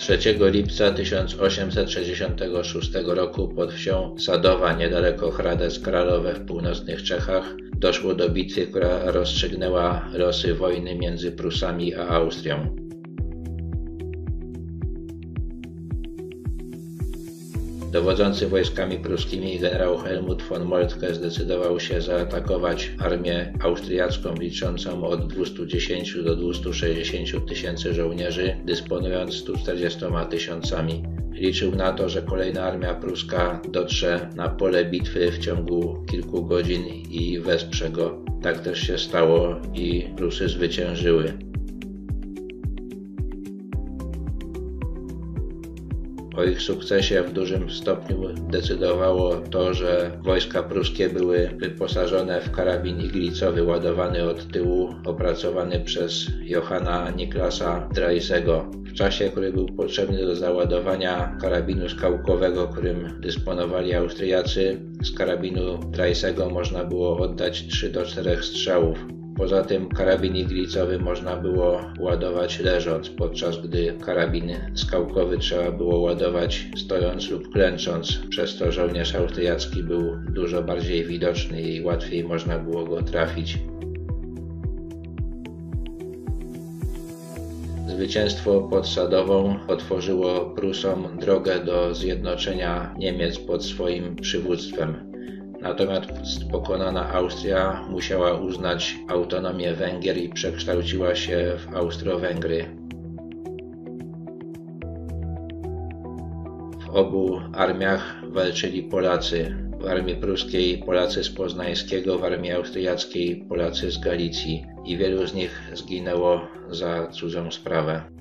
3 lipca 1866 roku pod wsią Sadowa niedaleko Hradec Kralowe w północnych Czechach doszło do bitwy, która rozstrzygnęła losy wojny między Prusami a Austrią. Dowodzący wojskami pruskimi generał Helmut von Moltke zdecydował się zaatakować armię austriacką liczącą od 210 do 260 tysięcy żołnierzy, dysponując 140 tysiącami. Liczył na to, że kolejna armia pruska dotrze na pole bitwy w ciągu kilku godzin i wesprze go. Tak też się stało i Prusy zwyciężyły. O ich sukcesie w dużym stopniu decydowało to, że wojska pruskie były wyposażone w karabin iglicowy ładowany od tyłu, opracowany przez Johanna Niklasa Dreisego. W czasie, który był potrzebny do załadowania karabinu skałkowego, którym dysponowali Austriacy, z karabinu Dreisego można było oddać 3 do 4 strzałów. Poza tym karabin iglicowy można było ładować leżąc, podczas gdy karabin skałkowy trzeba było ładować stojąc lub klęcząc, przez to żołnierz austriacki był dużo bardziej widoczny i łatwiej można było go trafić. Zwycięstwo pod Sadową otworzyło Prusom drogę do zjednoczenia Niemiec pod swoim przywództwem. Natomiast pokonana Austria musiała uznać autonomię Węgier i przekształciła się w Austro-Węgry. W obu armiach walczyli Polacy. W armii pruskiej Polacy z Poznańskiego, w armii austriackiej Polacy z Galicji i wielu z nich zginęło za cudzą sprawę.